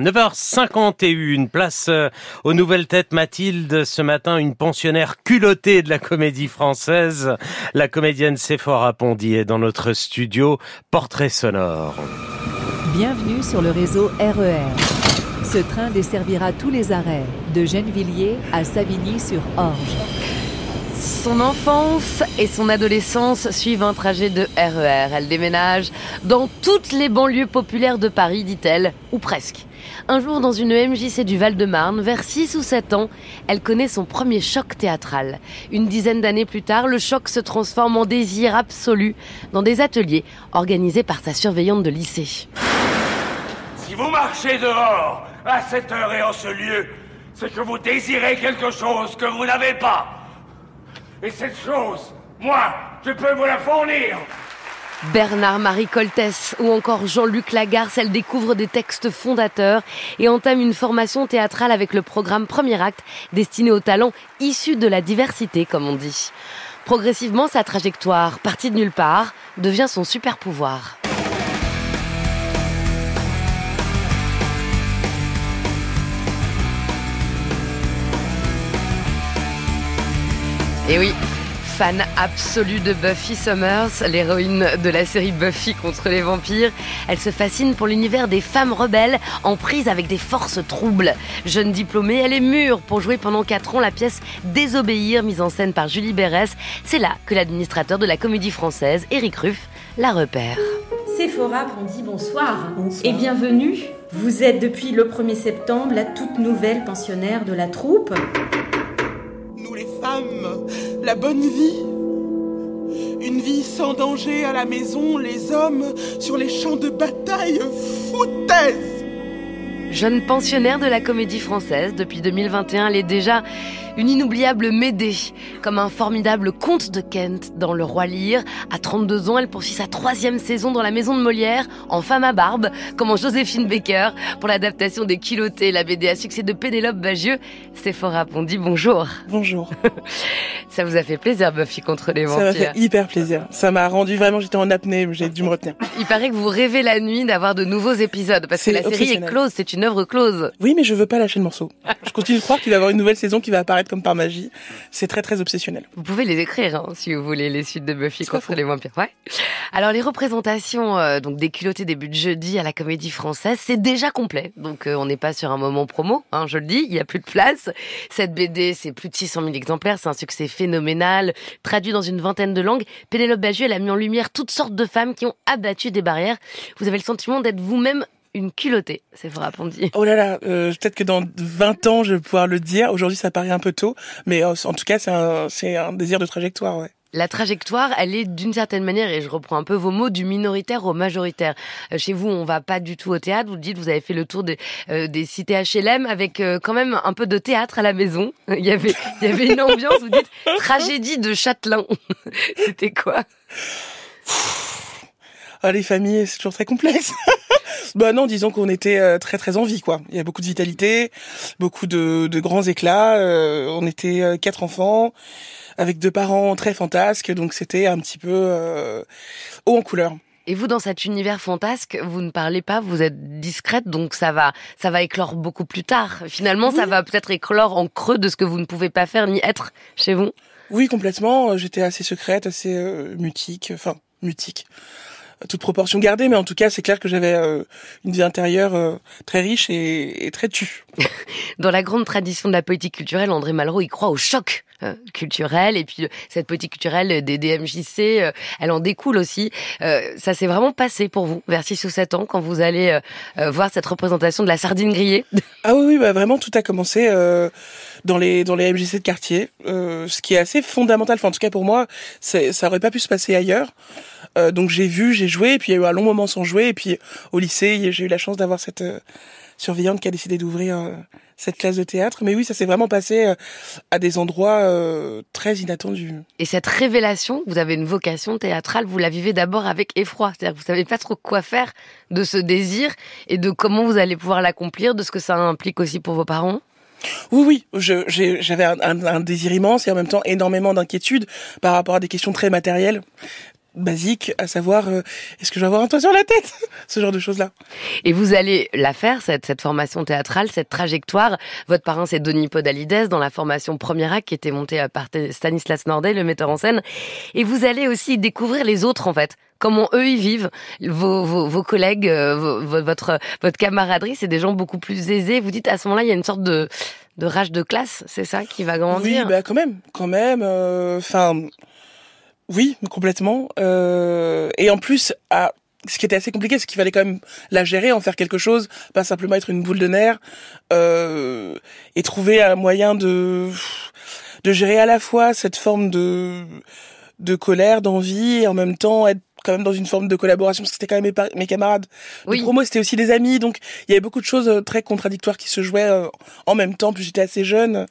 9h51, place euh, aux nouvelles têtes Mathilde. Ce matin, une pensionnaire culottée de la comédie française. La comédienne Sephora Pondy est dans notre studio. Portrait sonore. Bienvenue sur le réseau RER. Ce train desservira tous les arrêts, de Gennevilliers à Savigny-sur-Orge. Son enfance et son adolescence suivent un trajet de RER. Elle déménage dans toutes les banlieues populaires de Paris, dit-elle, ou presque. Un jour, dans une MJC du Val-de-Marne, vers 6 ou 7 ans, elle connaît son premier choc théâtral. Une dizaine d'années plus tard, le choc se transforme en désir absolu dans des ateliers organisés par sa surveillante de lycée. Si vous marchez dehors, à cette heure et en ce lieu, c'est que vous désirez quelque chose que vous n'avez pas. Et cette chose, moi, je peux vous la fournir. Bernard-Marie Coltès ou encore Jean-Luc Lagarce, elle découvre des textes fondateurs et entame une formation théâtrale avec le programme Premier Acte destiné aux talents issus de la diversité, comme on dit. Progressivement, sa trajectoire, partie de nulle part, devient son super pouvoir. Et oui, fan absolue de Buffy Summers, l'héroïne de la série Buffy contre les vampires. Elle se fascine pour l'univers des femmes rebelles en prise avec des forces troubles. Jeune diplômée, elle est mûre pour jouer pendant 4 ans la pièce Désobéir, mise en scène par Julie Berès. C'est là que l'administrateur de la comédie française, Éric Ruff, la repère. Sephora dit bonsoir. et bienvenue. Vous êtes depuis le 1er septembre la toute nouvelle pensionnaire de la troupe la bonne vie. Une vie sans danger à la maison, les hommes sur les champs de bataille, foutaise. Jeune pensionnaire de la comédie française, depuis 2021, elle est déjà une inoubliable Médée, comme un formidable conte de Kent dans Le Roi Lear. À 32 ans, elle poursuit sa troisième saison dans la maison de Molière, en femme à barbe, comme en Joséphine Baker, pour l'adaptation des Culottés, la BD à succès de Pénélope Bagieux. Sephora Pondy, bonjour. Bonjour. Ça vous a fait plaisir, Buffy contre les vampires Ça m'a fait hyper plaisir. Ça m'a rendu vraiment, j'étais en apnée, j'ai dû me retenir. Il paraît que vous rêvez la nuit d'avoir de nouveaux épisodes, parce que la série est close, c'est une œuvre close. Oui, mais je veux pas lâcher le morceau. je continue de croire qu'il va y avoir une nouvelle saison qui va apparaître comme par magie. C'est très très obsessionnel. Vous pouvez les écrire hein, si vous voulez les suites de Buffy contre les vampires. Ouais. Alors les représentations euh, donc des culottés début de jeudi à la Comédie Française, c'est déjà complet. Donc euh, on n'est pas sur un moment promo, hein, je le dis, il y a plus de place. Cette BD, c'est plus de 600 000 exemplaires, c'est un succès phénoménal, traduit dans une vingtaine de langues. Pénélope Bagieux, elle a mis en lumière toutes sortes de femmes qui ont abattu des barrières. Vous avez le sentiment d'être vous-même une culottée, c'est vous Pondy. Oh là là, euh, peut-être que dans 20 ans, je vais pouvoir le dire. Aujourd'hui, ça paraît un peu tôt, mais euh, en tout cas, c'est un, désir de trajectoire, ouais. La trajectoire, elle est d'une certaine manière, et je reprends un peu vos mots, du minoritaire au majoritaire. Euh, chez vous, on va pas du tout au théâtre. Vous dites, vous avez fait le tour des, des cités HLM avec quand même un peu de théâtre à la maison. Il y avait, il y avait une ambiance. Vous dites tragédie de Châtelain. C'était quoi? Ah, les familles, c'est toujours très complexe. Bah non, disons qu'on était euh, très très en vie, quoi. Il y a beaucoup de vitalité, beaucoup de, de grands éclats. Euh, on était euh, quatre enfants avec deux parents très fantasques, donc c'était un petit peu haut en couleur. Et vous, dans cet univers fantasque, vous ne parlez pas, vous êtes discrète, donc ça va, ça va éclore beaucoup plus tard. Finalement, ça va peut-être éclore en creux de ce que vous ne pouvez pas faire ni être chez vous? Oui, complètement. J'étais assez secrète, assez mutique, enfin mutique toute proportion gardée, mais en tout cas, c'est clair que j'avais euh, une vie intérieure euh, très riche et, très tue. Dans la grande tradition de la politique culturelle, André Malraux, il croit au choc euh, culturel, et puis cette politique culturelle des DMJC, elle en découle aussi. ça s'est vraiment passé pour vous, vers 6 ou 7 ans, quand vous allez voir cette représentation de la sardine grillée? Ah oui, oui bah vraiment, tout a commencé dans les dans les MJC de quartier, ce qui est assez fondamental. Enfin, en tout cas pour moi, ça aurait pas pu se passer ailleurs. Euh, donc j'ai vu, j'ai joué, et puis il y a eu un long moment sans jouer. Et puis au lycée, j'ai eu la chance d'avoir cette euh, surveillante qui a décidé d'ouvrir euh, cette classe de théâtre. Mais oui, ça s'est vraiment passé à des endroits très inattendus. Et cette révélation, vous avez une vocation théâtrale, vous la vivez d'abord avec effroi. C'est-à-dire que vous savez pas trop quoi faire de ce désir et de comment vous allez pouvoir l'accomplir, de ce que ça implique aussi pour vos parents. Oui, oui, j'avais un, désir immense et en même temps énormément d'inquiétude par rapport à des questions très matérielles basiques, à savoir euh, est-ce que je vais avoir un toit sur la tête? Ce genre de choses-là. Et vous allez la faire, cette, cette formation théâtrale, cette trajectoire. Votre parrain, c'est Denis Podalides, dans la formation Premier Acte, qui était montée par Stanislas Nordet, le metteur en scène. Et vous allez aussi découvrir les autres, en fait comment eux y vivent, vos, vos, vos collègues, euh, votre votre camaraderie, c'est des gens beaucoup plus aisés. Vous dites à ce moment-là, il y a une sorte de de rage de classe, c'est ça qui va grandir? Oui, bah quand même, quand même. Euh, enfin, oui, complètement. Euh, et en plus, à, ce qui était assez compliqué, c'est qu'il fallait quand même la gérer, en faire quelque chose, pas simplement être une boule de nerfs, euh, et trouver un moyen de de gérer à la fois cette forme de de colère, d'envie, et en même temps être quand même dans une forme de collaboration parce que c'était quand même mes, mes camarades de promo c'était aussi des amis donc il y avait beaucoup de choses euh, très contradictoires qui se jouaient euh, en même temps puis j'étais assez jeune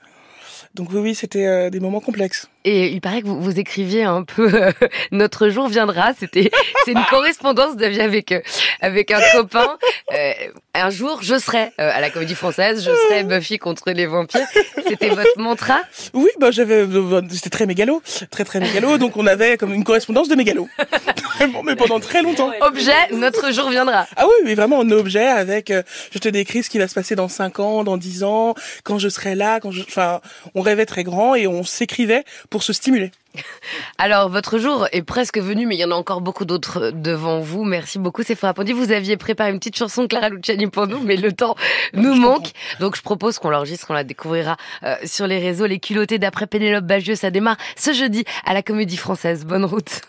donc oui oui c'était euh, des moments complexes et il paraît que vous, vous écriviez un peu notre jour viendra. C'était c'est une correspondance que vous aviez avec avec un copain. Euh, un jour, je serai à la Comédie Française. Je serai Buffy contre les vampires. C'était votre mantra? Oui, bah j'avais c'était très mégalo, très très mégalo. Donc on avait comme une correspondance de mégalo. mais pendant très longtemps. Objet, notre jour viendra. Ah oui, mais vraiment en objet avec, euh, je te décris ce qui va se passer dans 5 ans, dans 10 ans, quand je serai là, quand je, enfin, on rêvait très grand et on s'écrivait pour se stimuler. Alors, votre jour est presque venu, mais il y en a encore beaucoup d'autres devant vous. Merci beaucoup, c'est Appondi. Vous aviez préparé une petite chanson Clara Luciani pour nous, mais le temps nous manque. Donc, je propose qu'on l'enregistre, on la découvrira euh, sur les réseaux. Les culottés d'après Pénélope Bagieux, ça démarre ce jeudi à la Comédie Française. Bonne route.